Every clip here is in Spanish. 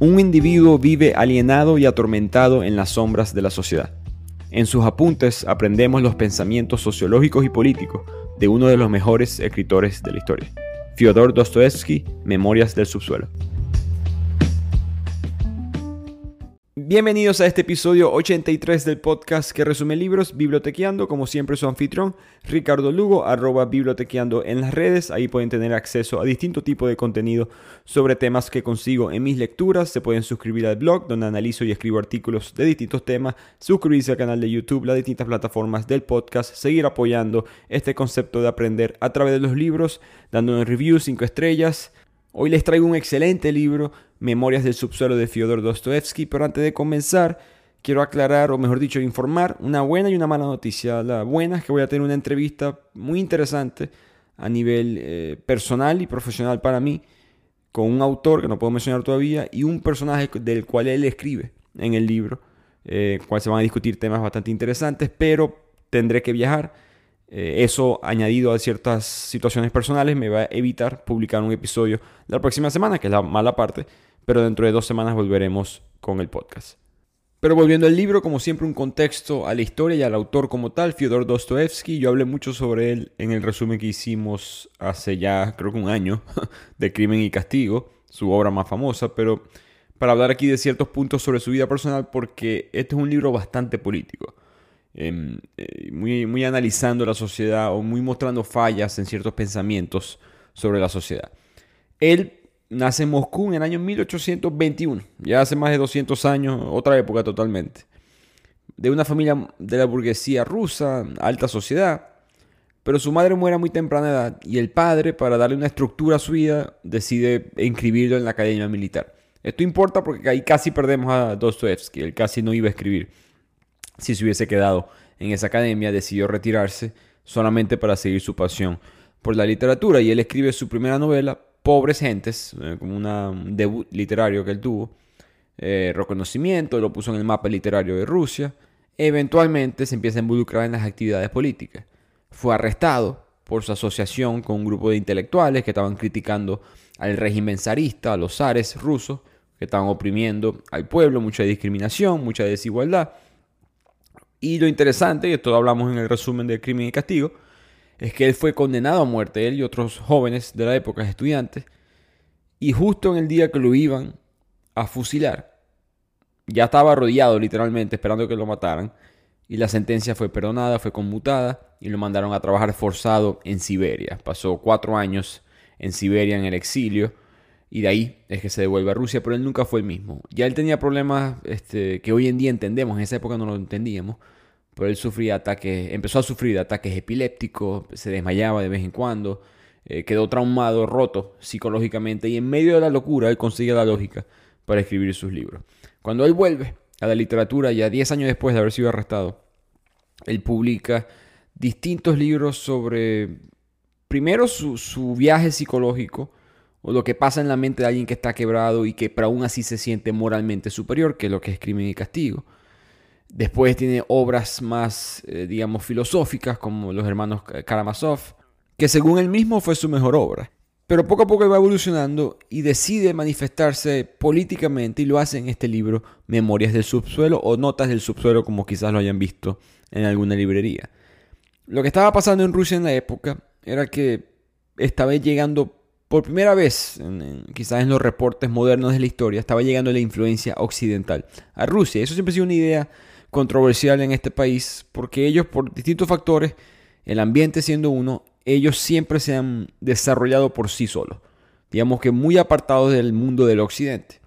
Un individuo vive alienado y atormentado en las sombras de la sociedad. En sus apuntes aprendemos los pensamientos sociológicos y políticos de uno de los mejores escritores de la historia, Fyodor Dostoevsky, Memorias del Subsuelo. Bienvenidos a este episodio 83 del podcast que resume libros Bibliotequeando, como siempre su anfitrión Ricardo Lugo, arroba bibliotequeando en las redes, ahí pueden tener acceso a distinto tipo de contenido sobre temas que consigo en mis lecturas, se pueden suscribir al blog donde analizo y escribo artículos de distintos temas, suscribirse al canal de YouTube, las distintas plataformas del podcast, seguir apoyando este concepto de aprender a través de los libros, dando un review 5 estrellas, Hoy les traigo un excelente libro, Memorias del subsuelo de Fyodor Dostoevsky, pero antes de comenzar quiero aclarar, o mejor dicho, informar una buena y una mala noticia. La buena es que voy a tener una entrevista muy interesante a nivel eh, personal y profesional para mí, con un autor que no puedo mencionar todavía y un personaje del cual él escribe en el libro, eh, cual se van a discutir temas bastante interesantes, pero tendré que viajar eh, eso añadido a ciertas situaciones personales me va a evitar publicar un episodio la próxima semana, que es la mala parte, pero dentro de dos semanas volveremos con el podcast. Pero volviendo al libro, como siempre un contexto a la historia y al autor como tal, Fyodor Dostoevsky, yo hablé mucho sobre él en el resumen que hicimos hace ya creo que un año de Crimen y Castigo, su obra más famosa, pero para hablar aquí de ciertos puntos sobre su vida personal porque este es un libro bastante político. Em, eh, muy, muy analizando la sociedad o muy mostrando fallas en ciertos pensamientos sobre la sociedad. Él nace en Moscú en el año 1821, ya hace más de 200 años, otra época totalmente. De una familia de la burguesía rusa, alta sociedad, pero su madre muere a muy temprana edad y el padre, para darle una estructura a su vida, decide inscribirlo en la academia militar. Esto importa porque ahí casi perdemos a Dostoevsky, él casi no iba a escribir si se hubiese quedado en esa academia, decidió retirarse solamente para seguir su pasión por la literatura y él escribe su primera novela, Pobres Gentes, eh, como un debut literario que él tuvo, eh, reconocimiento, lo puso en el mapa literario de Rusia, eventualmente se empieza a involucrar en las actividades políticas. Fue arrestado por su asociación con un grupo de intelectuales que estaban criticando al régimen zarista, a los zares rusos, que estaban oprimiendo al pueblo, mucha discriminación, mucha desigualdad. Y lo interesante, y esto hablamos en el resumen de Crimen y Castigo, es que él fue condenado a muerte, él y otros jóvenes de la época, estudiantes, y justo en el día que lo iban a fusilar, ya estaba arrodillado literalmente esperando que lo mataran, y la sentencia fue perdonada, fue conmutada, y lo mandaron a trabajar forzado en Siberia. Pasó cuatro años en Siberia en el exilio, y de ahí es que se devuelve a Rusia, pero él nunca fue el mismo. Ya él tenía problemas este, que hoy en día entendemos, en esa época no lo entendíamos, pero él sufría ataques, empezó a sufrir ataques epilépticos, se desmayaba de vez en cuando, eh, quedó traumado, roto psicológicamente, y en medio de la locura él consigue la lógica para escribir sus libros. Cuando él vuelve a la literatura, ya 10 años después de haber sido arrestado, él publica distintos libros sobre, primero su, viaje psicológico, o lo que pasa en la mente de alguien que está quebrado y que pero aún así se siente moralmente superior, que es lo que es crimen y castigo. Después tiene obras más, eh, digamos, filosóficas, como los hermanos Karamazov, que según él mismo fue su mejor obra. Pero poco a poco va evolucionando y decide manifestarse políticamente y lo hace en este libro, Memorias del Subsuelo o Notas del Subsuelo, como quizás lo hayan visto en alguna librería. Lo que estaba pasando en Rusia en la época era que estaba llegando por primera vez, quizás en los reportes modernos de la historia, estaba llegando la influencia occidental a Rusia. Eso siempre ha sido una idea controversial en este país, porque ellos, por distintos factores, el ambiente siendo uno, ellos siempre se han desarrollado por sí solos. Digamos que muy apartados del mundo del occidente.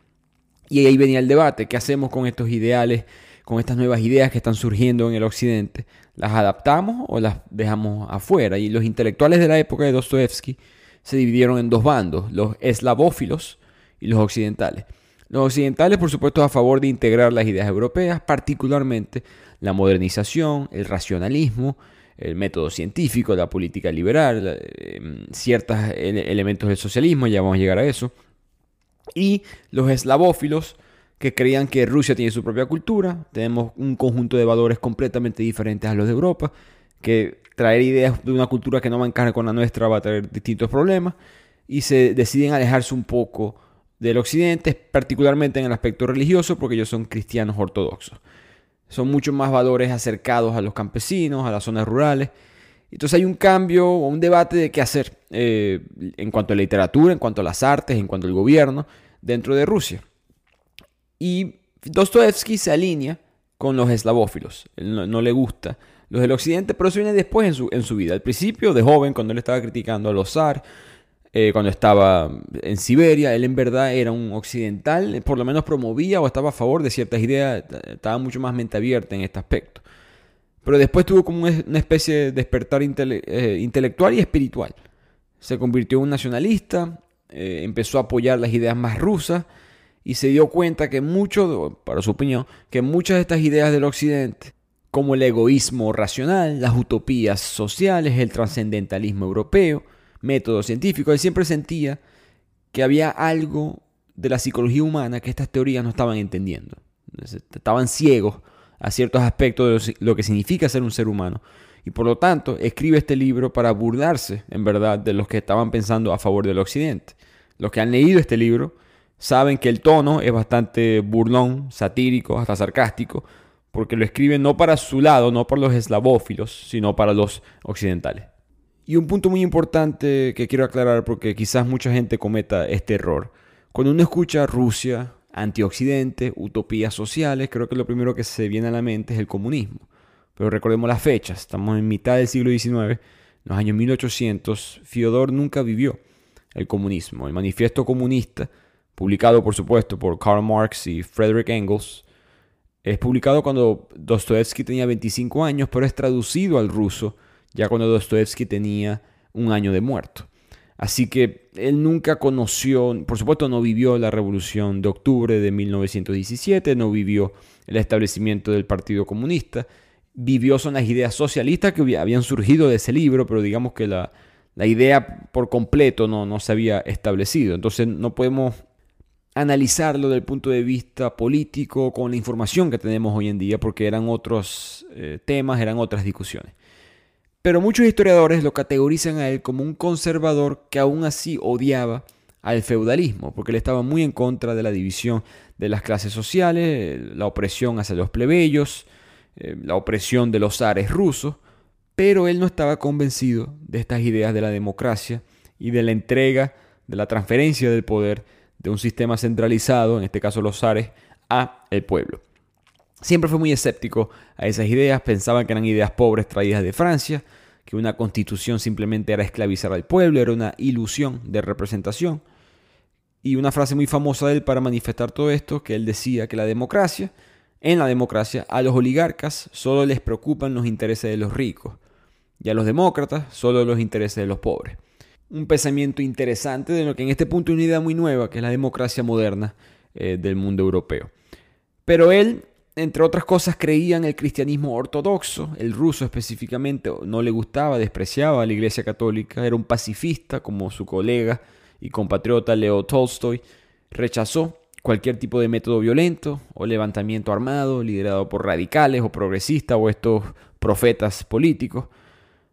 Y ahí venía el debate, ¿qué hacemos con estos ideales, con estas nuevas ideas que están surgiendo en el occidente? ¿Las adaptamos o las dejamos afuera? Y los intelectuales de la época de Dostoevsky, se dividieron en dos bandos, los eslavófilos y los occidentales. Los occidentales, por supuesto, a favor de integrar las ideas europeas, particularmente la modernización, el racionalismo, el método científico, la política liberal, em, ciertos elementos del socialismo, ya vamos a llegar a eso. Y los eslavófilos, que creían que Rusia tiene su propia cultura, tenemos un conjunto de valores completamente diferentes a los de Europa, que traer ideas de una cultura que no va a encajar con la nuestra va a traer distintos problemas y se deciden alejarse un poco del occidente, particularmente en el aspecto religioso, porque ellos son cristianos ortodoxos. Son muchos más valores acercados a los campesinos, a las zonas rurales. Entonces hay un cambio o un debate de qué hacer eh, en cuanto a la literatura, en cuanto a las artes, en cuanto al gobierno dentro de Rusia. Y Dostoevsky se alinea con los eslavófilos. Él no, le gusta los del occidente, pero eso viene después en su, en su vida. Al principio, de joven, cuando él estaba criticando a los zar, eh, cuando estaba en Siberia, él en verdad era un occidental, por lo menos promovía o estaba a favor de ciertas ideas, estaba mucho más mente abierta en este aspecto. Pero después tuvo como una especie de despertar eh, intelectual y espiritual. Se convirtió en un nacionalista, eh, empezó a apoyar las ideas más rusas y se dio cuenta que para su opinión, que muchas de estas ideas del occidente, como el egoísmo racional, las utopías sociales, el trascendentalismo europeo, método científico, él siempre sentía que había algo de la psicología humana que estas teorías no estaban entendiendo. Estaban ciegos a ciertos aspectos de lo que significa ser un ser humano. Y por lo tanto, escribe este libro para burlarse, en verdad, de los que estaban pensando a favor del Occidente. Los que han leído este libro saben que el tono es bastante burlón, satírico, hasta sarcástico, porque lo escribe no para su lado, no por los eslavófilos, sino para los occidentales. Y un punto muy importante que quiero aclarar porque quizás mucha gente cometa este error. Cuando uno escucha Rusia, Antioccidente, utopías sociales, creo que lo primero que se viene a la mente es el comunismo. Pero recordemos las fechas, estamos en mitad del siglo XIX, en los años 1800, Fyodor nunca vivió el comunismo. El manifiesto comunista, publicado por supuesto por Karl Marx y Frederick Engels, es publicado cuando Dostoevsky tenía 25 años, pero es traducido al ruso ya cuando Dostoevsky tenía un año de muerto. Así que él nunca conoció, por supuesto no vivió la revolución de octubre de 1917, no vivió el establecimiento del Partido Comunista, vivió son las ideas socialistas que habían surgido de ese libro, pero digamos que la, idea por completo no, se había establecido. Entonces no podemos analizarlo desde el punto de vista político con la información que tenemos hoy en día, porque eran otros eh, temas, eran otras discusiones. Pero muchos historiadores lo categorizan a él como un conservador que aún así odiaba al feudalismo, porque él estaba muy en contra de la división de las clases sociales, la opresión hacia los plebeyos, eh, la opresión de los zares rusos, pero él no estaba convencido de estas ideas de la democracia y de la entrega, de la transferencia del poder de un sistema centralizado, en este caso los zares, a el pueblo. Siempre fue muy escéptico a esas ideas, pensaba que eran ideas pobres traídas de Francia, que una constitución simplemente era esclavizar al pueblo, era una ilusión de representación. Y una frase muy famosa de él para manifestar todo esto, que él decía que la democracia, en la democracia, a los oligarcas solo les preocupan los intereses de los ricos y a los demócratas solo los intereses de los pobres. Un pensamiento interesante de lo que en este punto es una idea muy nueva, que es la democracia moderna eh, del mundo europeo. Pero él entre otras cosas, creía en el cristianismo ortodoxo, el ruso específicamente, no le gustaba, despreciaba a la Iglesia Católica, era un pacifista como su colega y compatriota Leo Tolstoy, rechazó cualquier tipo de método violento o levantamiento armado liderado por radicales o progresistas o estos profetas políticos.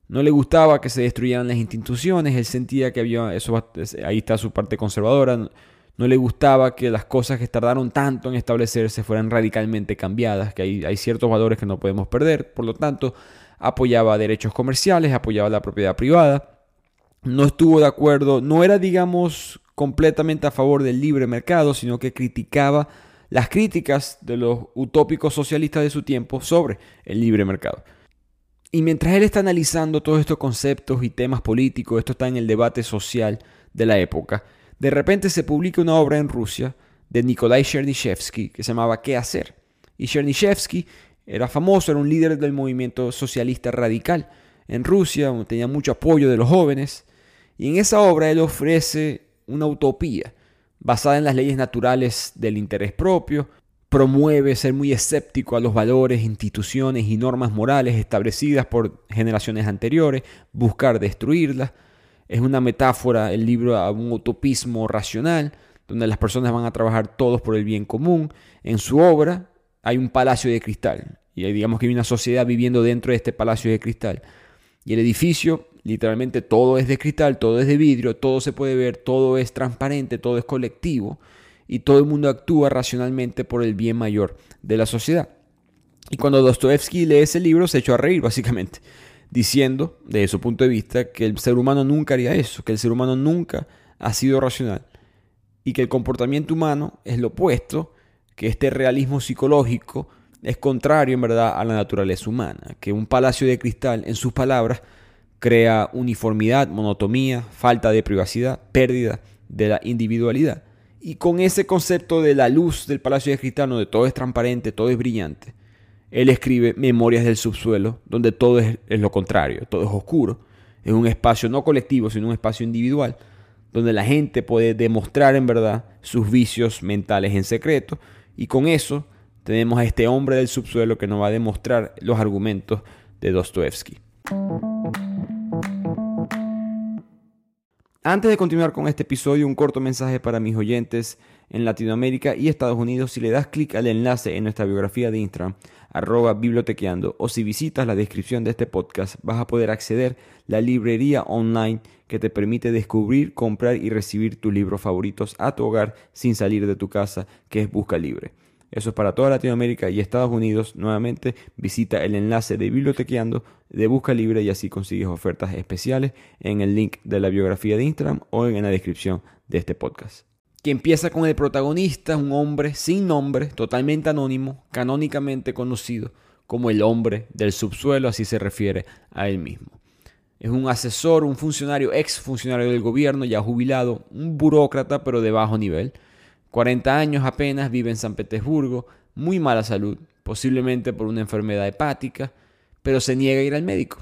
No le gustaba que se destruyeran las instituciones, él sentía que había, eso ahí está su parte conservadora, no le gustaba que las cosas que tardaron tanto en establecerse fueran radicalmente cambiadas, que hay, hay ciertos valores que no podemos perder, por lo tanto apoyaba derechos comerciales, apoyaba la propiedad privada, no estuvo de acuerdo, no era digamos completamente a favor del libre mercado, sino que criticaba las críticas de los utópicos socialistas de su tiempo sobre el libre mercado. Y mientras él está analizando todos estos conceptos y temas políticos, esto está en el debate social de la época, de repente se publica una obra en Rusia de Nikolai Chernyshevsky que se llamaba ¿Qué hacer? Y Chernyshevsky era famoso, era un líder del movimiento socialista radical en Rusia, tenía mucho apoyo de los jóvenes, y en esa obra él ofrece una utopía basada en las leyes naturales del interés propio, promueve ser muy escéptico a los valores, instituciones y normas morales establecidas por generaciones anteriores, buscar destruirlas, es una metáfora, el libro, a un utopismo racional, donde las personas van a trabajar todos por el bien común. En su obra hay un palacio de cristal, y digamos que hay una sociedad viviendo dentro de este palacio de cristal. Y el edificio, literalmente todo es de cristal, todo es de vidrio, todo se puede ver, todo es transparente, todo es colectivo. y todo el mundo actúa racionalmente por el bien mayor de la sociedad. Y cuando Dostoevsky lee ese libro se echó a reír básicamente, diciendo, desde su punto de vista, que el ser humano nunca haría eso, que el ser humano nunca ha sido racional y que el comportamiento humano es lo opuesto, que este realismo psicológico es contrario en verdad a la naturaleza humana, que un palacio de cristal, en sus palabras, crea uniformidad, monotomía, falta de privacidad, pérdida de la individualidad. Y con ese concepto de la luz del palacio de cristal, donde todo es transparente, todo es brillante, él escribe Memorias del subsuelo, donde todo es, lo contrario, todo es oscuro. Es un espacio no colectivo, sino un espacio individual, donde la gente puede demostrar en verdad sus vicios mentales en secreto. Y con eso tenemos a este hombre del subsuelo que nos va a demostrar los argumentos de Dostoevsky. Antes de continuar con este episodio, un corto mensaje para mis oyentes en Latinoamérica y Estados Unidos. Si le das clic al enlace en nuestra biografía de Instagram, arroba bibliotequeando, o si visitas la descripción de este podcast, vas a poder acceder a la librería online que te permite descubrir, comprar y recibir tus libros favoritos a tu hogar sin salir de tu casa, que es Busca Libre. Eso es para toda Latinoamérica y Estados Unidos. Nuevamente visita el enlace de Bibliotequeando de Busca Libre y así consigues ofertas especiales en el link de la biografía de Instagram o en la descripción de este podcast. Que empieza con el protagonista, un hombre sin nombre, totalmente anónimo, canónicamente conocido como el hombre del subsuelo, así se refiere a él mismo. Es un asesor, un funcionario, ex funcionario del gobierno, ya jubilado, un burócrata pero de bajo nivel 40 años apenas, vive en San Petersburgo, muy mala salud, posiblemente por una enfermedad hepática, pero se niega a ir al médico,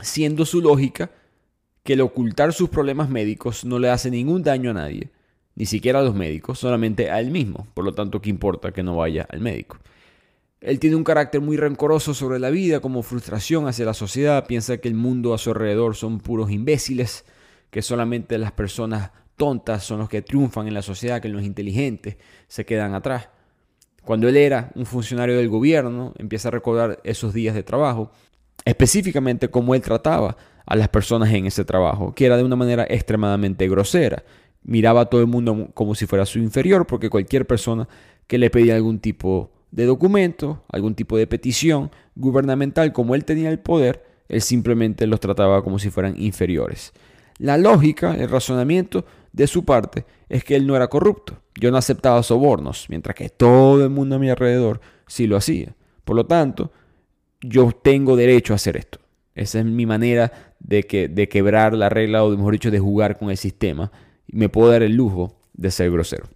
siendo su lógica que el ocultar sus problemas médicos no le hace ningún daño a nadie, ni siquiera a los médicos, solamente a él mismo, por lo tanto, ¿qué importa que no vaya al médico? Él tiene un carácter muy rencoroso sobre la vida, como frustración hacia la sociedad, piensa que el mundo a su alrededor son puros imbéciles, que solamente las personas tontas son los que triunfan en la sociedad, que los inteligentes se quedan atrás. Cuando él era un funcionario del gobierno, empieza a recordar esos días de trabajo, específicamente cómo él trataba a las personas en ese trabajo, que era de una manera extremadamente grosera. Miraba a todo el mundo como si fuera su inferior, porque cualquier persona que le pedía algún tipo de documento, algún tipo de petición gubernamental, como él tenía el poder, él simplemente los trataba como si fueran inferiores. La lógica, el razonamiento de su parte es que él no era corrupto. Yo no aceptaba sobornos, mientras que todo el mundo a mi alrededor sí lo hacía. Por lo tanto, yo tengo derecho a hacer esto. Esa es mi manera de, que, de quebrar la regla o, mejor dicho, de jugar con el sistema. Me puedo dar el lujo de ser grosero.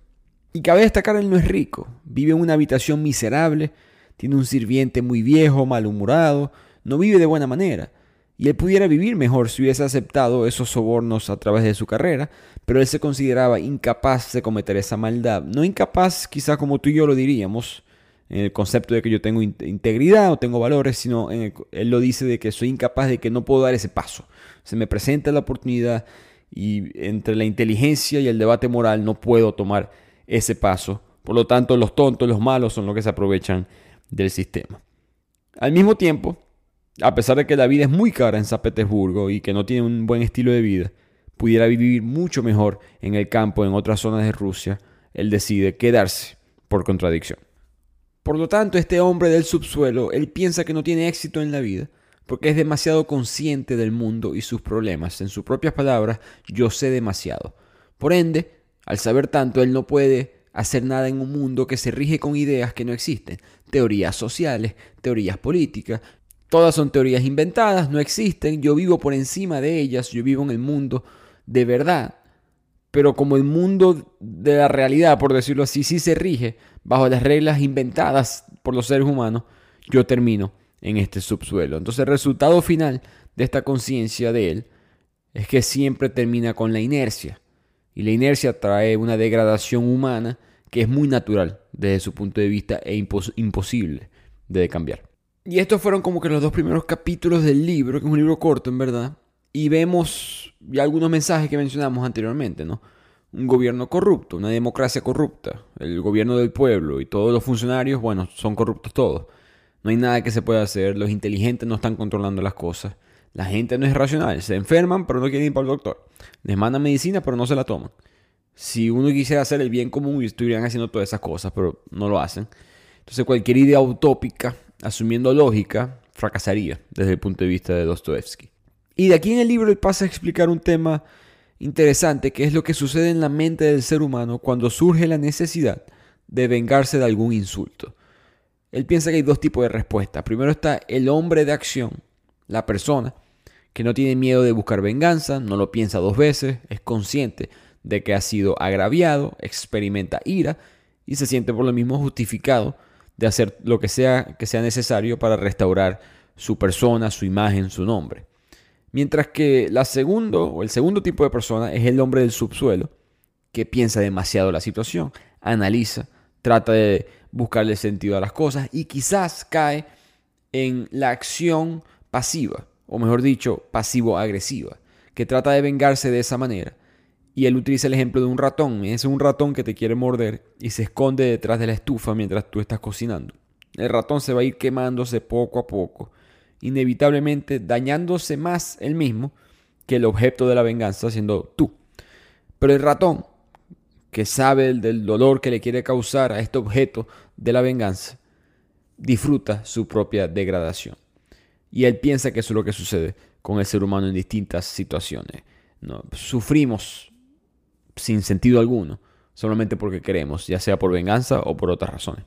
Y cabe destacar, él no es rico. Vive en una habitación miserable, tiene un sirviente muy viejo, malhumorado, no vive de buena manera y él pudiera vivir mejor si hubiese aceptado esos sobornos a través de su carrera, pero él se consideraba incapaz de cometer esa maldad. No incapaz quizá como tú y yo lo diríamos, en el concepto de que yo tengo integridad o tengo valores, sino él lo dice de que soy incapaz de que no puedo dar ese paso. Se me presenta la oportunidad y entre la inteligencia y el debate moral no puedo tomar ese paso. Por lo tanto, los tontos, los malos son los que se aprovechan del sistema. Al mismo tiempo, a pesar de que la vida es muy cara en San Petersburgo y que no tiene un buen estilo de vida, pudiera vivir mucho mejor en el campo en otras zonas de Rusia, él decide quedarse por contradicción. Por lo tanto, este hombre del subsuelo, él piensa que no tiene éxito en la vida porque es demasiado consciente del mundo y sus problemas. En sus propias palabras, yo sé demasiado. Por ende, al saber tanto, él no puede hacer nada en un mundo que se rige con ideas que no existen, teorías sociales, teorías políticas, Todas son teorías inventadas, no existen, yo vivo por encima de ellas, yo vivo en el mundo de verdad. Pero como el mundo de la realidad, por decirlo así, sí se rige bajo las reglas inventadas por los seres humanos, yo termino en este subsuelo. Entonces el resultado final de esta conciencia de él es que siempre termina con la inercia. Y la inercia trae una degradación humana que es muy natural desde su punto de vista e imposible de cambiar. Y estos fueron como que los dos primeros capítulos del libro, que es un libro corto en verdad. Y vemos ya algunos mensajes que mencionamos anteriormente, ¿no? Un gobierno corrupto, una democracia corrupta, el gobierno del pueblo y todos los funcionarios, bueno, son corruptos todos. No hay nada que se pueda hacer, los inteligentes no están controlando las cosas. La gente no es racional, se enferman pero no quieren ir para el doctor. Les mandan medicina pero no se la toman. Si uno quisiera hacer el bien común, estuvieran haciendo todas esas cosas, pero no lo hacen. Entonces cualquier idea utópica, asumiendo lógica, fracasaría desde el punto de vista de Dostoevsky. Y de aquí en el libro él pasa a explicar un tema interesante, que es lo que sucede en la mente del ser humano cuando surge la necesidad de vengarse de algún insulto. Él piensa que hay dos tipos de respuestas. Primero está el hombre de acción, la persona, que no tiene miedo de buscar venganza, no lo piensa dos veces, es consciente de que ha sido agraviado, experimenta ira y se siente por lo mismo justificado de hacer lo que sea que sea necesario para restaurar su persona, su imagen, su nombre. Mientras que la segundo, o el segundo tipo de persona es el hombre del subsuelo, que piensa demasiado la situación, analiza, trata de buscarle sentido a las cosas y quizás cae en la acción pasiva, o mejor dicho, pasivo-agresiva, que trata de vengarse de esa manera. Y él utiliza el ejemplo de un ratón. Es un ratón que te quiere morder y se esconde detrás de la estufa mientras tú estás cocinando. El ratón se va a ir quemándose poco a poco inevitablemente dañándose más él mismo que el objeto de la venganza, siendo tú. Pero el ratón, que sabe del dolor que le quiere causar a este objeto de la venganza, disfruta su propia degradación. Y él piensa que eso es lo que sucede con el ser humano en distintas situaciones. ¿no? Sufrimos sin sentido alguno, solamente porque queremos, ya sea por venganza o por otras razones.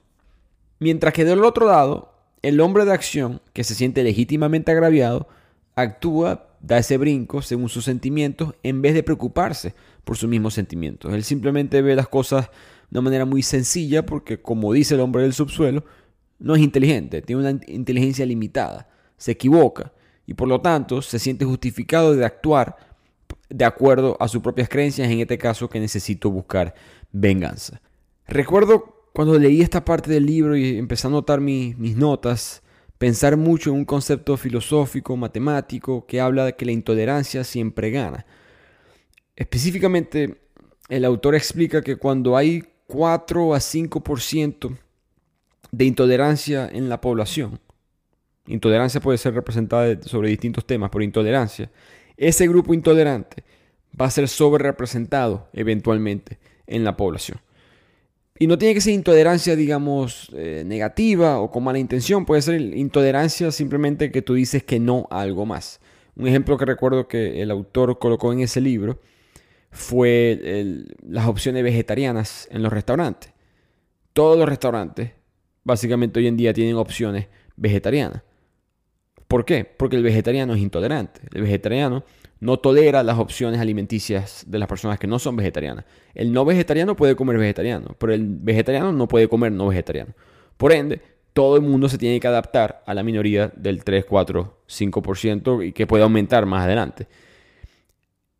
Mientras que del otro lado, el hombre de acción, que se siente legítimamente agraviado, actúa, da ese brinco según sus sentimientos en vez de preocuparse por sus mismos sentimientos. Él simplemente ve las cosas de una manera muy sencilla porque, como dice el hombre del subsuelo, no es inteligente, tiene una inteligencia limitada, se equivoca y por lo tanto se siente justificado de actuar de acuerdo a sus propias creencias, en este caso que necesito buscar venganza. Recuerdo cuando leí esta parte del libro y empecé a notar mis notas, pensar mucho en un concepto filosófico, matemático, que habla de que la intolerancia siempre gana. Específicamente, el autor explica que cuando hay 4 a 5% de intolerancia en la población, intolerancia puede ser representada sobre distintos temas, por intolerancia, ese grupo intolerante va a ser sobre representado eventualmente en la población. Y no tiene que ser intolerancia, digamos, eh, negativa o con mala intención. Puede ser intolerancia simplemente que tú dices que no a algo más. Un ejemplo que recuerdo que el autor colocó en ese libro fue las opciones vegetarianas en los restaurantes. Todos los restaurantes, básicamente hoy en día, tienen opciones vegetarianas. ¿Por qué? Porque el vegetariano es intolerante. El vegetariano no tolera las opciones alimenticias de las personas que no son vegetarianas. El no vegetariano puede comer vegetariano, pero el vegetariano no puede comer no vegetariano. Por ende, todo el mundo se tiene que adaptar a la minoría del 3, 4, 5% y que puede aumentar más adelante.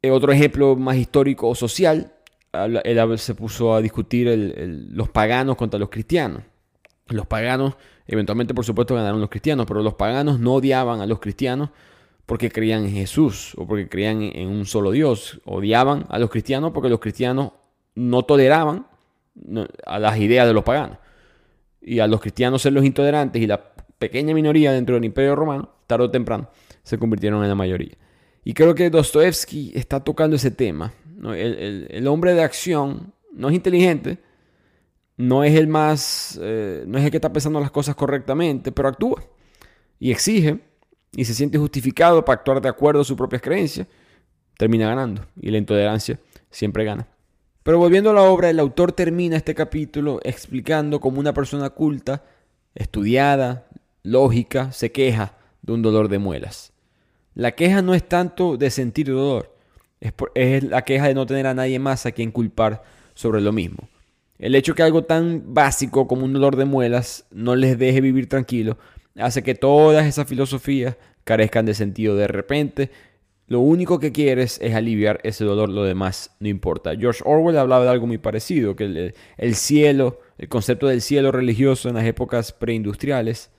Eh, otro ejemplo más histórico o social, él se puso a discutir los paganos contra los cristianos. Los paganos, eventualmente por supuesto ganaron los cristianos, pero los paganos no odiaban a los cristianos porque creían en Jesús o porque creían en un solo Dios. Odiaban a los cristianos porque los cristianos no toleraban a las ideas de los paganos. Y a los cristianos ser los intolerantes y la pequeña minoría dentro del imperio romano, tarde o temprano, se convirtieron en la mayoría. Y creo que Dostoevsky está tocando ese tema. El, hombre de acción no es inteligente, no es el más, eh, no es el que está pensando las cosas correctamente, pero actúa y exige y se siente justificado para actuar de acuerdo a sus propias creencias, termina ganando y la intolerancia siempre gana. Pero volviendo a la obra, el autor termina este capítulo explicando cómo una persona culta, estudiada, lógica, se queja de un dolor de muelas. La queja no es tanto de sentir dolor, es, es la queja de no tener a nadie más a quien culpar sobre lo mismo. El hecho que algo tan básico como un dolor de muelas no les deje vivir tranquilo hace que todas esas filosofías carezcan de sentido de repente. Lo único que quieres es aliviar ese dolor, lo demás no importa. George Orwell hablaba de algo muy parecido, que el, cielo, el concepto del cielo religioso en las épocas preindustriales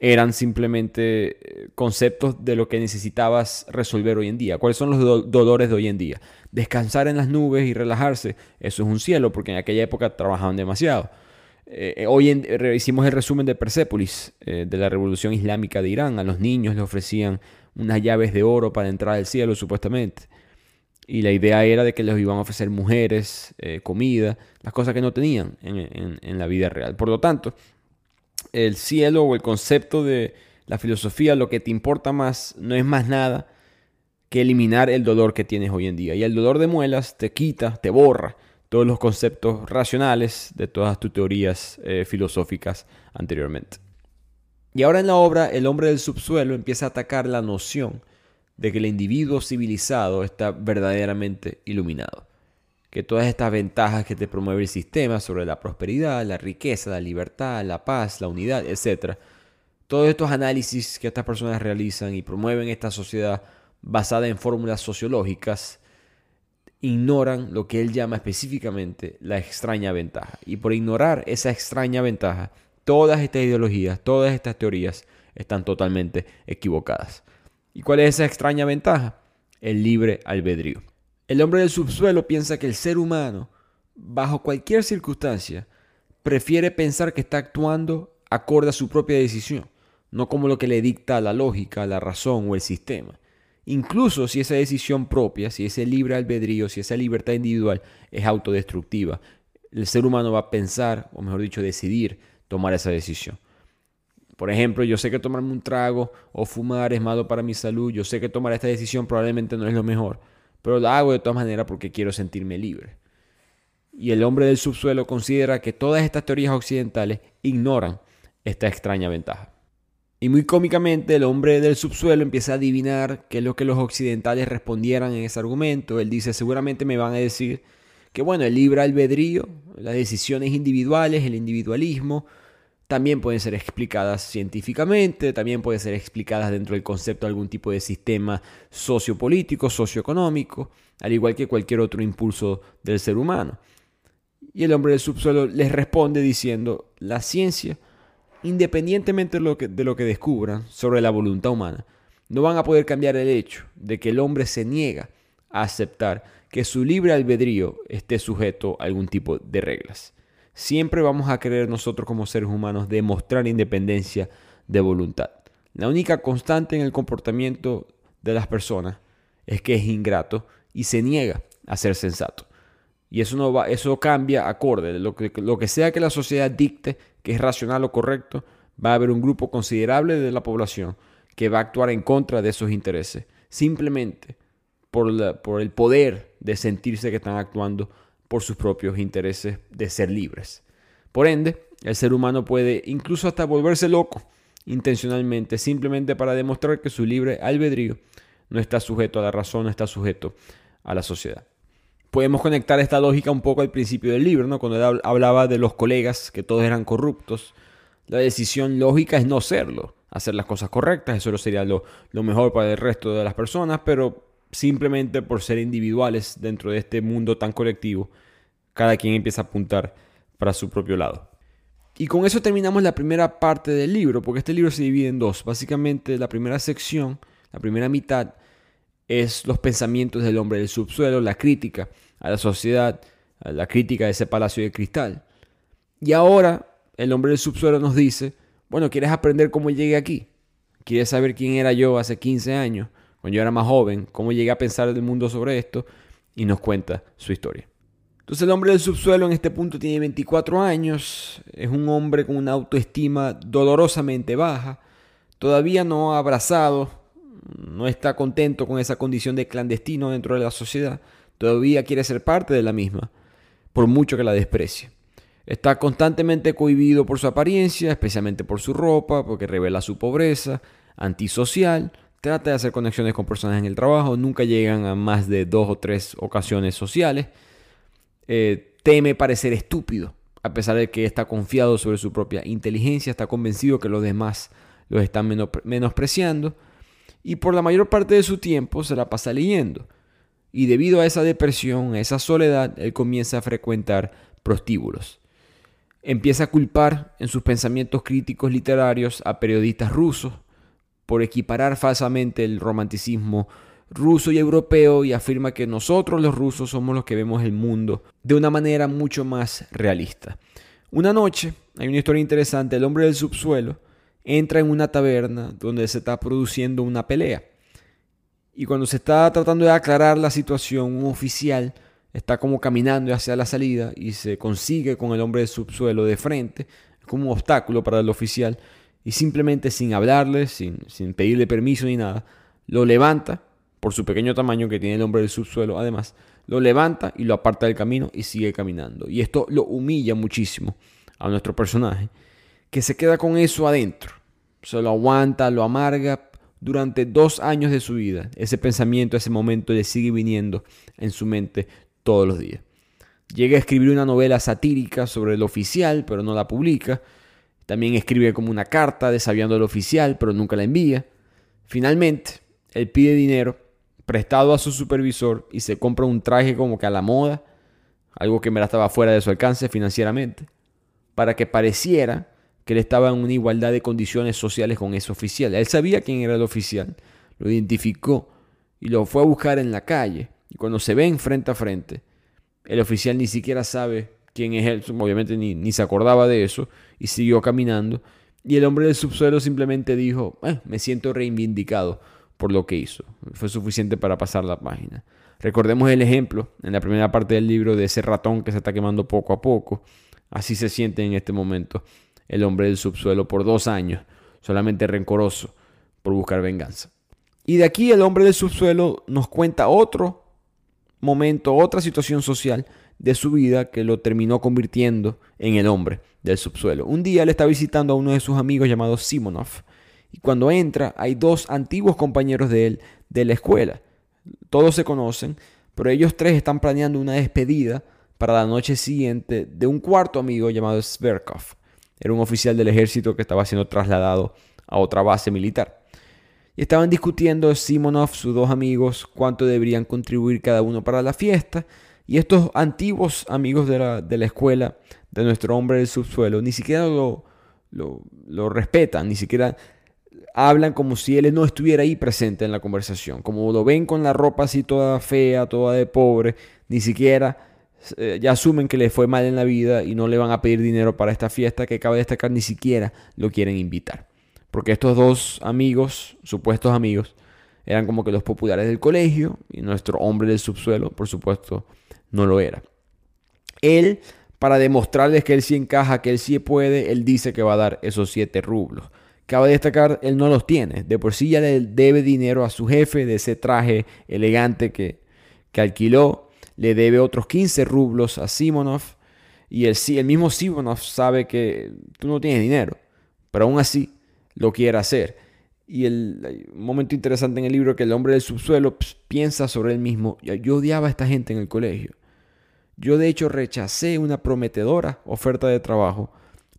eran simplemente eh, conceptos de lo que necesitabas resolver hoy en día. ¿Cuáles son los dolores de hoy en día? Descansar en las nubes y relajarse, eso es un cielo, porque en aquella época trabajaban demasiado. Eh, hoy hicimos el resumen de Persépolis, eh, de la revolución islámica de Irán. A los niños les ofrecían unas llaves de oro para entrar al cielo, supuestamente. Y la idea era de que les iban a ofrecer mujeres, eh, comida, las cosas que no tenían en, la vida real. Por lo tanto, el cielo o el concepto de la filosofía, lo que te importa más, no es más nada que eliminar el dolor que tienes hoy en día. Y el dolor de muelas te quita, te borra todos los conceptos racionales de todas tus teorías eh, filosóficas anteriormente. Y ahora en la obra, el hombre del subsuelo empieza a atacar la noción de que el individuo civilizado está verdaderamente iluminado. Que todas estas ventajas que te promueve el sistema sobre la prosperidad, la riqueza, la libertad, la paz, la unidad, etc. Todos estos análisis que estas personas realizan y promueven esta sociedad basada en fórmulas sociológicas ignoran lo que él llama específicamente la extraña ventaja. Y por ignorar esa extraña ventaja, todas estas ideologías, todas estas teorías están totalmente equivocadas. ¿Y cuál es esa extraña ventaja? El libre albedrío. El hombre del subsuelo piensa que el ser humano, bajo cualquier circunstancia, prefiere pensar que está actuando acorde a su propia decisión, no como lo que le dicta la lógica, la razón o el sistema. Incluso si esa decisión propia, si ese libre albedrío, si esa libertad individual es autodestructiva, el ser humano va a pensar, o mejor dicho, decidir tomar esa decisión. Por ejemplo, yo sé que tomarme un trago o fumar es malo para mi salud. Yo sé que tomar esta decisión probablemente no es lo mejor. Pero la hago de todas maneras porque quiero sentirme libre. Y el hombre del subsuelo considera que todas estas teorías occidentales ignoran esta extraña ventaja. Y muy cómicamente el hombre del subsuelo empieza a adivinar qué es lo que los occidentales respondieran en ese argumento. Él dice, seguramente me van a decir que bueno, el libre albedrío, las decisiones individuales, el individualismo, también pueden ser explicadas científicamente, también pueden ser explicadas dentro del concepto de algún tipo de sistema sociopolítico, socioeconómico, al igual que cualquier otro impulso del ser humano. Y el hombre del subsuelo les responde diciendo, la ciencia, independientemente de lo que, de lo que descubran sobre la voluntad humana, no van a poder cambiar el hecho de que el hombre se niega a aceptar que su libre albedrío esté sujeto a algún tipo de reglas siempre vamos a querer nosotros como seres humanos demostrar independencia de voluntad. La única constante en el comportamiento de las personas es que es ingrato y se niega a ser sensato. Y eso, no va, eso cambia acorde. Lo que, lo que sea que la sociedad dicte que es racional o correcto, va a haber un grupo considerable de la población que va a actuar en contra de esos intereses, simplemente por, por el poder de sentirse que están actuando por sus propios intereses de ser libres. Por ende, el ser humano puede incluso hasta volverse loco intencionalmente, simplemente para demostrar que su libre albedrío no está sujeto a la razón, no está sujeto a la sociedad. Podemos conectar esta lógica un poco al principio del libro, ¿no? cuando él hablaba de los colegas, que todos eran corruptos. La decisión lógica es no serlo, hacer las cosas correctas, eso sería lo, lo mejor para el resto de las personas, pero simplemente por ser individuales dentro de este mundo tan colectivo, cada quien empieza a apuntar para su propio lado. Y con eso terminamos la primera parte del libro, porque este libro se divide en dos. Básicamente la primera sección, la primera mitad, es los pensamientos del hombre del subsuelo, la crítica a la sociedad, la crítica de ese palacio de cristal. Y ahora el hombre del subsuelo nos dice, bueno, ¿quieres aprender cómo llegué aquí? ¿Quieres saber quién era yo hace 15 años? Cuando yo era más joven, cómo llegué a pensar del mundo sobre esto, y nos cuenta su historia. Entonces el hombre del subsuelo en este punto tiene 24 años, es un hombre con una autoestima dolorosamente baja, todavía no ha abrazado, no está contento con esa condición de clandestino dentro de la sociedad, todavía quiere ser parte de la misma, por mucho que la desprecie. Está constantemente cohibido por su apariencia, especialmente por su ropa, porque revela su pobreza, antisocial, Trata de hacer conexiones con personas en el trabajo, nunca llegan a más de dos o tres ocasiones sociales. Eh, teme parecer estúpido, a pesar de que está confiado sobre su propia inteligencia, está convencido que los demás los están menospreciando y por la mayor parte de su tiempo se la pasa leyendo. Y debido a esa depresión, a esa soledad, él comienza a frecuentar prostíbulos. Empieza a culpar en sus pensamientos críticos literarios a periodistas rusos, por equiparar falsamente el romanticismo ruso y europeo y afirma que nosotros los rusos somos los que vemos el mundo de una manera mucho más realista. Una noche, hay una historia interesante, el hombre del subsuelo entra en una taberna donde se está produciendo una pelea Y cuando se está tratando de aclarar la situación, un oficial está como caminando hacia la salida y se consigue con el hombre del subsuelo de frente, como un obstáculo para el oficial, y simplemente sin hablarle, sin, sin pedirle permiso ni nada, lo levanta, por su pequeño tamaño que tiene el hombre del subsuelo además, lo levanta y lo aparta del camino y sigue caminando. Y esto lo humilla muchísimo a nuestro personaje, que se queda con eso adentro. Se lo aguanta, lo amarga durante dos años de su vida. Ese pensamiento, ese momento le sigue viniendo en su mente todos los días. Llega a escribir una novela satírica sobre el oficial, pero no la publica. También escribe como una carta desaviando al oficial, pero nunca la envía. Finalmente, él pide dinero prestado a su supervisor y se compra un traje como que a la moda, algo que me estaba fuera de su alcance financieramente, para que pareciera que él estaba en una igualdad de condiciones sociales con ese oficial. Él sabía quién era el oficial, lo identificó y lo fue a buscar en la calle. Y cuando se ven frente a frente, el oficial ni siquiera sabe quién es él, obviamente ni, ni se acordaba de eso, y siguió caminando. Y el hombre del subsuelo simplemente dijo, eh, me siento reivindicado por lo que hizo. Fue suficiente para pasar la página. Recordemos el ejemplo en la primera parte del libro de ese ratón que se está quemando poco a poco. Así se siente en este momento el hombre del subsuelo por dos años, solamente rencoroso por buscar venganza. Y de aquí el hombre del subsuelo nos cuenta otro momento, otra situación social de su vida que lo terminó convirtiendo en el hombre del subsuelo. Un día le está visitando a uno de sus amigos llamado Simonov. Y cuando entra hay dos antiguos compañeros de él de la escuela. Todos se conocen, pero ellos tres están planeando una despedida para la noche siguiente de un cuarto amigo llamado Sverkov. Era un oficial del ejército que estaba siendo trasladado a otra base militar. Y estaban discutiendo Simonov, sus dos amigos, cuánto deberían contribuir cada uno para la fiesta. Y estos antiguos amigos de la, de la escuela de nuestro hombre del subsuelo ni siquiera lo, lo, respetan, ni siquiera hablan como si él no estuviera ahí presente en la conversación. Como lo ven con la ropa así toda fea, toda de pobre, ni siquiera eh, ya asumen que le fue mal en la vida y no le van a pedir dinero para esta fiesta que cabe destacar ni siquiera lo quieren invitar. Porque estos dos amigos, supuestos amigos, eran como que los populares del colegio y nuestro hombre del subsuelo, por supuesto, no lo era. Él, para demostrarles que él sí encaja, que él sí puede, él dice que va a dar esos siete rublos. Cabe destacar, él no los tiene. De por sí ya le debe dinero a su jefe de ese traje elegante que, que alquiló. Le debe otros 15 rublos a Simonov. Y el, el mismo Simonov sabe que tú no tienes dinero. Pero aún así lo quiere hacer. Y el momento interesante en el libro que el hombre del subsuelo piensa sobre él mismo. Yo odiaba a esta gente en el colegio. Yo de hecho rechacé una prometedora oferta de trabajo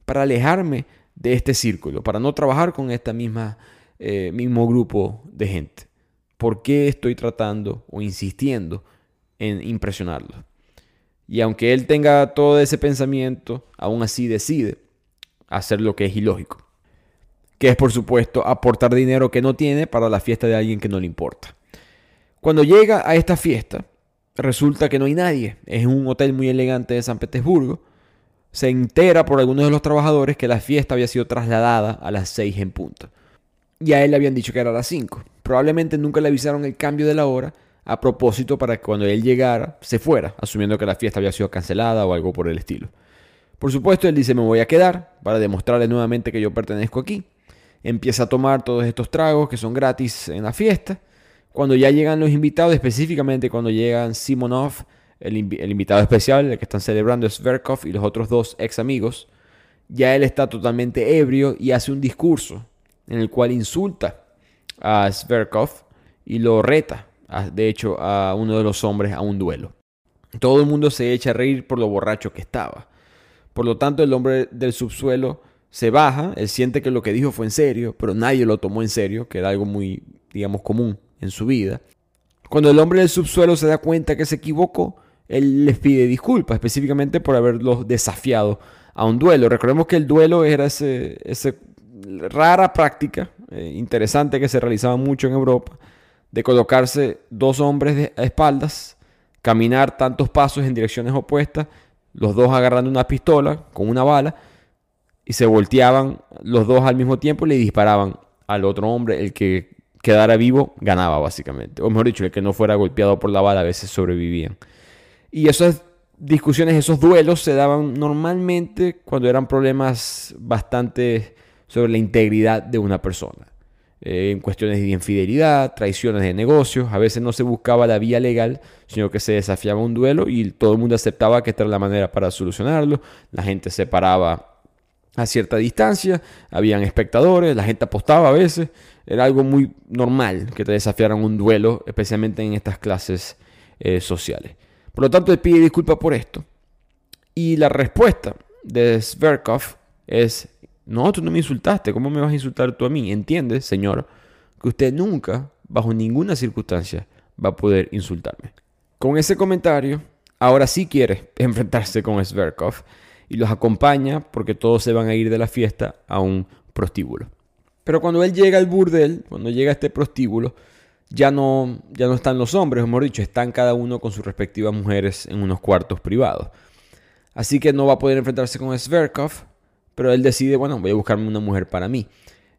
para alejarme de este círculo, para no trabajar con este eh, mismo grupo de gente. ¿Por qué estoy tratando o insistiendo en impresionarlo? Y aunque él tenga todo ese pensamiento, aún así decide hacer lo que es ilógico. Que es, por supuesto, aportar dinero que no tiene para la fiesta de alguien que no le importa. Cuando llega a esta fiesta, resulta que no hay nadie. Es un hotel muy elegante de San Petersburgo se entera por algunos de los trabajadores que la fiesta había sido trasladada a las 6 en punto. Y a él le habían dicho que era a las 5. Probablemente nunca le avisaron el cambio de la hora a propósito para que cuando él llegara se fuera, asumiendo que la fiesta había sido cancelada o algo por el estilo. Por supuesto, él dice me voy a quedar para demostrarle nuevamente que yo pertenezco aquí. Empieza a tomar todos estos tragos que son gratis en la fiesta. Cuando ya llegan los invitados, específicamente cuando llegan Simonov, el, invitado especial, el que están celebrando es Verkov y los otros dos ex amigos. Ya él está totalmente ebrio y hace un discurso en el cual insulta a Sverkov y lo reta, de hecho, a uno de los hombres a un duelo. Todo el mundo se echa a reír por lo borracho que estaba. Por lo tanto, el hombre del subsuelo se baja, él siente que lo que dijo fue en serio, pero nadie lo tomó en serio, que era algo muy, digamos, común en su vida. Cuando el hombre del subsuelo se da cuenta que se equivocó, él les pide disculpas, específicamente por haberlos desafiado a un duelo. Recordemos que el duelo era esa rara práctica eh, interesante que se realizaba mucho en Europa, de colocarse dos hombres a espaldas, caminar tantos pasos en direcciones opuestas, los dos agarrando una pistola con una bala, y se volteaban los dos al mismo tiempo y le disparaban al otro hombre, el que quedara vivo ganaba básicamente. O mejor dicho, el que no fuera golpeado por la bala a veces sobrevivían. Y esas discusiones, esos duelos se daban normalmente cuando eran problemas bastante sobre la integridad de una persona. Eh, en cuestiones de infidelidad, traiciones de negocios, a veces no se buscaba la vía legal, sino que se desafiaba un duelo y todo el mundo aceptaba que esta era la manera para solucionarlo. La gente se paraba a cierta distancia, habían espectadores, la gente apostaba a veces. Era algo muy normal que te desafiaran un duelo, especialmente en estas clases eh, sociales. Por lo tanto, él pide disculpas por esto. Y la respuesta de Sverkov es, no, tú no me insultaste, ¿cómo me vas a insultar tú a mí? Entiende, señor, que usted nunca, bajo ninguna circunstancia, va a poder insultarme. Con ese comentario, ahora sí quiere enfrentarse con Sverkov y los acompaña porque todos se van a ir de la fiesta a un prostíbulo. Pero cuando él llega al burdel, cuando llega a este prostíbulo, ya no, ya no están los hombres, hemos dicho, están cada uno con sus respectivas mujeres en unos cuartos privados. Así que no va a poder enfrentarse con Sverkov, pero él decide, bueno, voy a buscarme una mujer para mí.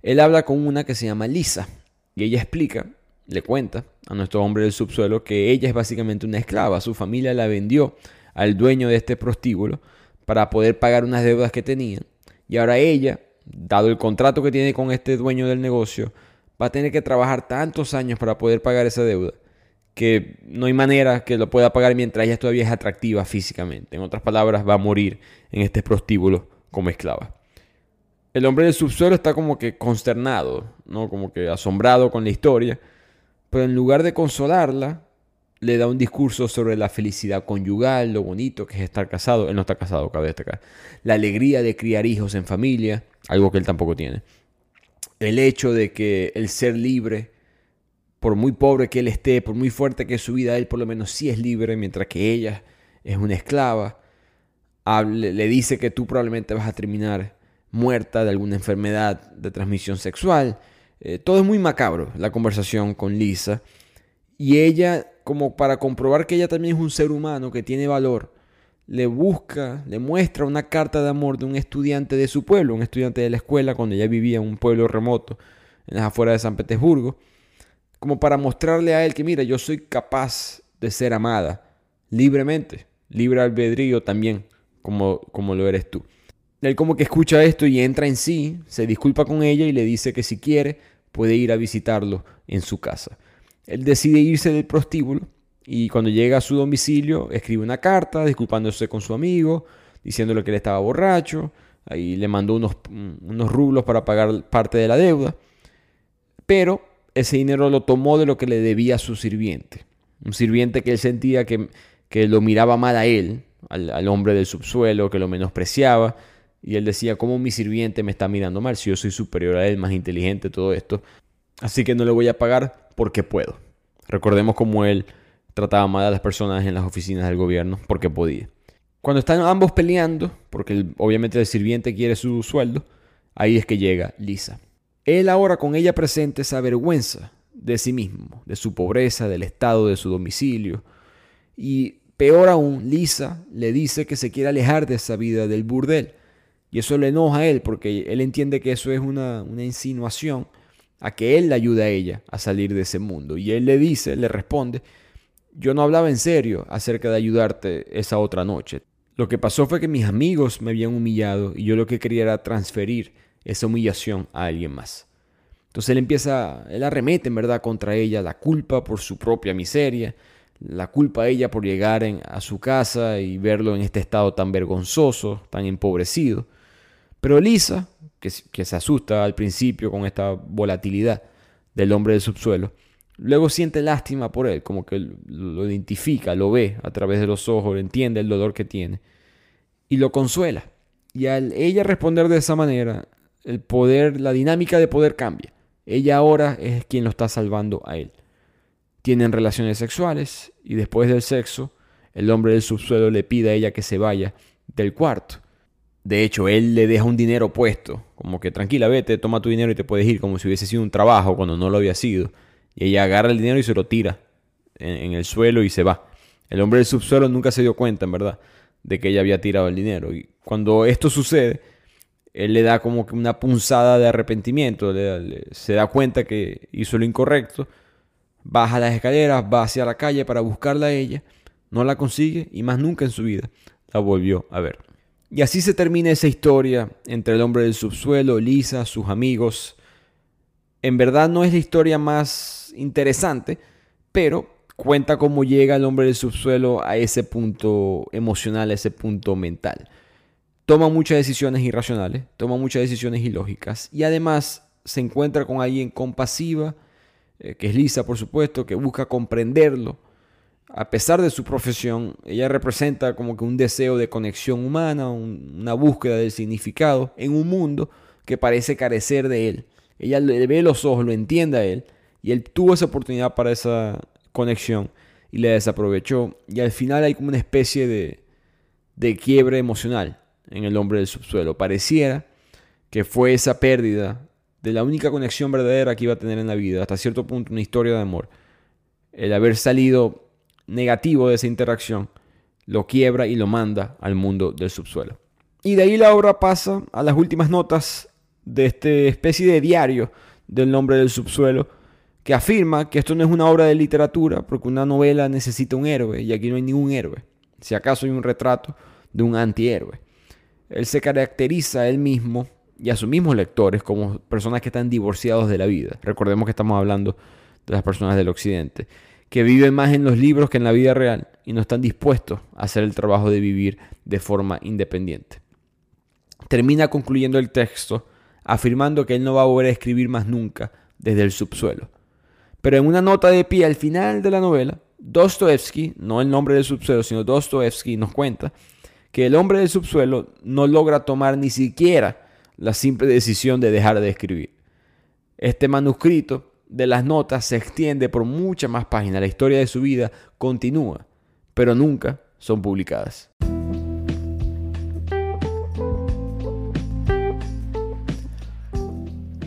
Él habla con una que se llama Lisa y ella explica, le cuenta a nuestro hombre del subsuelo que ella es básicamente una esclava, su familia la vendió al dueño de este prostíbulo para poder pagar unas deudas que tenían. Y ahora ella, dado el contrato que tiene con este dueño del negocio, va a tener que trabajar tantos años para poder pagar esa deuda que no hay manera que lo pueda pagar mientras ella todavía es atractiva físicamente. En otras palabras, va a morir en este prostíbulo como esclava. El hombre del subsuelo está como que consternado, ¿no? Como que asombrado con la historia, pero en lugar de consolarla, le da un discurso sobre la felicidad conyugal, lo bonito que es estar casado. Él no está casado, cabe destacar. La alegría de criar hijos en familia, algo que él tampoco tiene. El hecho de que el ser libre, por muy pobre que él esté, por muy fuerte que es su vida, él por lo menos sí es libre, mientras que ella es una esclava. Le dice que tú probablemente vas a terminar muerta de alguna enfermedad de transmisión sexual. Eh, todo es muy macabro, la conversación con Lisa. Y ella como para comprobar que ella también es un ser humano que tiene valor, le busca, le muestra una carta de amor de un estudiante de su pueblo, un estudiante de la escuela cuando ella vivía en un pueblo remoto en las afueras de San Petersburgo, como para mostrarle a él que mira, yo soy capaz de ser amada libremente, libre albedrío también, como, como lo eres tú. Él como que escucha esto y entra en sí, se disculpa con ella y le dice que si quiere puede ir a visitarlo en su casa. Él decide irse del prostíbulo y cuando llega a su domicilio escribe una carta disculpándose con su amigo, diciéndole que él estaba borracho, ahí le mandó unos, rublos para pagar parte de la deuda, pero ese dinero lo tomó de lo que le debía a su sirviente, un sirviente que él sentía que, que lo miraba mal a él, al, al hombre del subsuelo, que lo menospreciaba, y él decía, ¿cómo mi sirviente me está mirando mal si yo soy superior a él, más inteligente, todo esto? Así que no le voy a pagar porque puedo. Recordemos cómo él trataba mal a las personas en las oficinas del gobierno porque podía. Cuando están ambos peleando, porque obviamente el sirviente quiere su sueldo, ahí es que llega Lisa. Él ahora con ella presente se avergüenza de sí mismo, de su pobreza, del estado de su domicilio. Y peor aún, Lisa le dice que se quiere alejar de esa vida del burdel. Y eso le enoja a él porque él entiende que eso es una, una insinuación a que él le ayude a ella a salir de ese mundo. Y él le dice, le responde, yo no hablaba en serio acerca de ayudarte esa otra noche. Lo que pasó fue que mis amigos me habían humillado y yo lo que quería era transferir esa humillación a alguien más. Entonces él empieza, él arremete en verdad contra ella la culpa por su propia miseria, la culpa a ella por llegar a su casa y verlo en este estado tan vergonzoso, tan empobrecido. Pero Elisa, que, se asusta al principio con esta volatilidad del hombre del subsuelo, luego siente lástima por él, como que lo identifica, lo ve a través de los ojos, entiende el dolor que tiene y lo consuela. Y al ella responder de esa manera, el poder, la dinámica de poder cambia. Ella ahora es quien lo está salvando a él. Tienen relaciones sexuales y después del sexo, el hombre del subsuelo le pide a ella que se vaya del cuarto. De hecho, él le deja un dinero puesto, como que tranquila, vete, toma tu dinero y te puedes ir, como si hubiese sido un trabajo cuando no lo había sido. Y ella agarra el dinero y se lo tira en, el suelo y se va. El hombre del subsuelo nunca se dio cuenta, en verdad, de que ella había tirado el dinero. Y cuando esto sucede, él le da como que una punzada de arrepentimiento, se da cuenta que hizo lo incorrecto, baja las escaleras, va hacia la calle para buscarla a ella, no la consigue y más nunca en su vida la volvió a ver. Y así se termina esa historia entre el hombre del subsuelo, Lisa, sus amigos. En verdad no es la historia más interesante, pero cuenta cómo llega el hombre del subsuelo a ese punto emocional, a ese punto mental toma muchas decisiones irracionales, toma muchas decisiones ilógicas y además se encuentra con alguien compasiva, eh, que es Lisa por supuesto, que busca comprenderlo. A pesar de su profesión, ella representa como que un deseo de conexión humana, una búsqueda del significado en un mundo que parece carecer de él. Ella le ve los ojos, lo entiende a él y él tuvo esa oportunidad para esa conexión y la desaprovechó y al final hay como una especie de, de quiebre emocional en el hombre del subsuelo. Pareciera que fue esa pérdida de la única conexión verdadera que iba a tener en la vida, hasta cierto punto una historia de amor. El haber salido negativo de esa interacción lo quiebra y lo manda al mundo del subsuelo. Y de ahí la obra pasa a las últimas notas de esta especie de diario del nombre del subsuelo, que afirma que esto no es una obra de literatura, porque una novela necesita un héroe, y aquí no hay ningún héroe. Si acaso hay un retrato de un antihéroe. Él se caracteriza a él mismo y a sus mismos lectores como personas que están divorciados de la vida. Recordemos que estamos hablando de las personas del occidente, que viven más en los libros que en la vida real y no están dispuestos a hacer el trabajo de vivir de forma independiente. Termina concluyendo el texto afirmando que él no va a volver a escribir más nunca desde el subsuelo. Pero en una nota de pie al final de la novela, Dostoevsky, no el nombre del subsuelo, sino Dostoevsky nos cuenta que el hombre del subsuelo no logra tomar ni siquiera la simple decisión de dejar de escribir. Este manuscrito de las notas se extiende por muchas más páginas, la historia de su vida continúa, pero nunca son publicadas.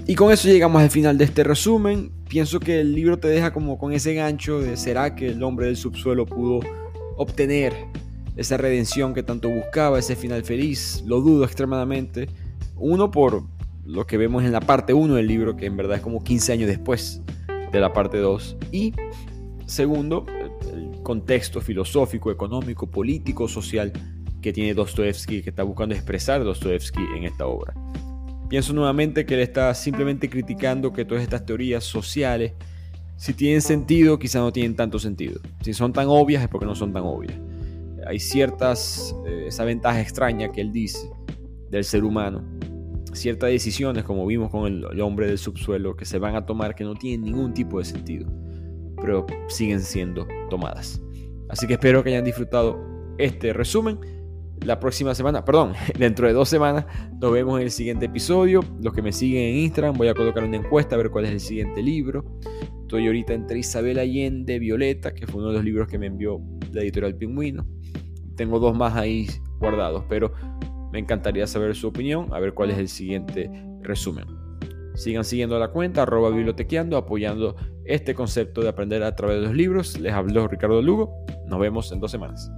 Y con eso llegamos al final de este resumen. Pienso que el libro te deja como con ese gancho de será que el hombre del subsuelo pudo obtener esa redención que tanto buscaba, ese final feliz, lo dudo extremadamente. Uno por lo que vemos en la parte 1 del libro, que en verdad es como 15 años después de la parte 2. Y segundo, el contexto filosófico, económico, político, social que tiene Dostoevsky, que está buscando expresar Dostoevsky en esta obra. Pienso nuevamente que él está simplemente criticando que todas estas teorías sociales, si tienen sentido, quizá no tienen tanto sentido. Si son tan obvias es porque no son tan obvias hay ciertas, eh, esa ventaja extraña que él dice del ser humano, ciertas decisiones como vimos con el, hombre del subsuelo que se van a tomar que no tienen ningún tipo de sentido, pero siguen siendo tomadas. Así que espero que hayan disfrutado este resumen. La próxima semana, perdón, dentro de dos semanas nos vemos en el siguiente episodio. Los que me siguen en Instagram voy a colocar una encuesta a ver cuál es el siguiente libro. Estoy ahorita entre Isabel Allende, Violeta, que fue uno de los libros que me envió la editorial Pingüino. Tengo dos más ahí guardados, pero me encantaría saber su opinión, a ver cuál es el siguiente resumen. Sigan siguiendo la cuenta, arroba bibliotequeando, apoyando este concepto de aprender a través de los libros. Les habló Ricardo Lugo. Nos vemos en dos semanas.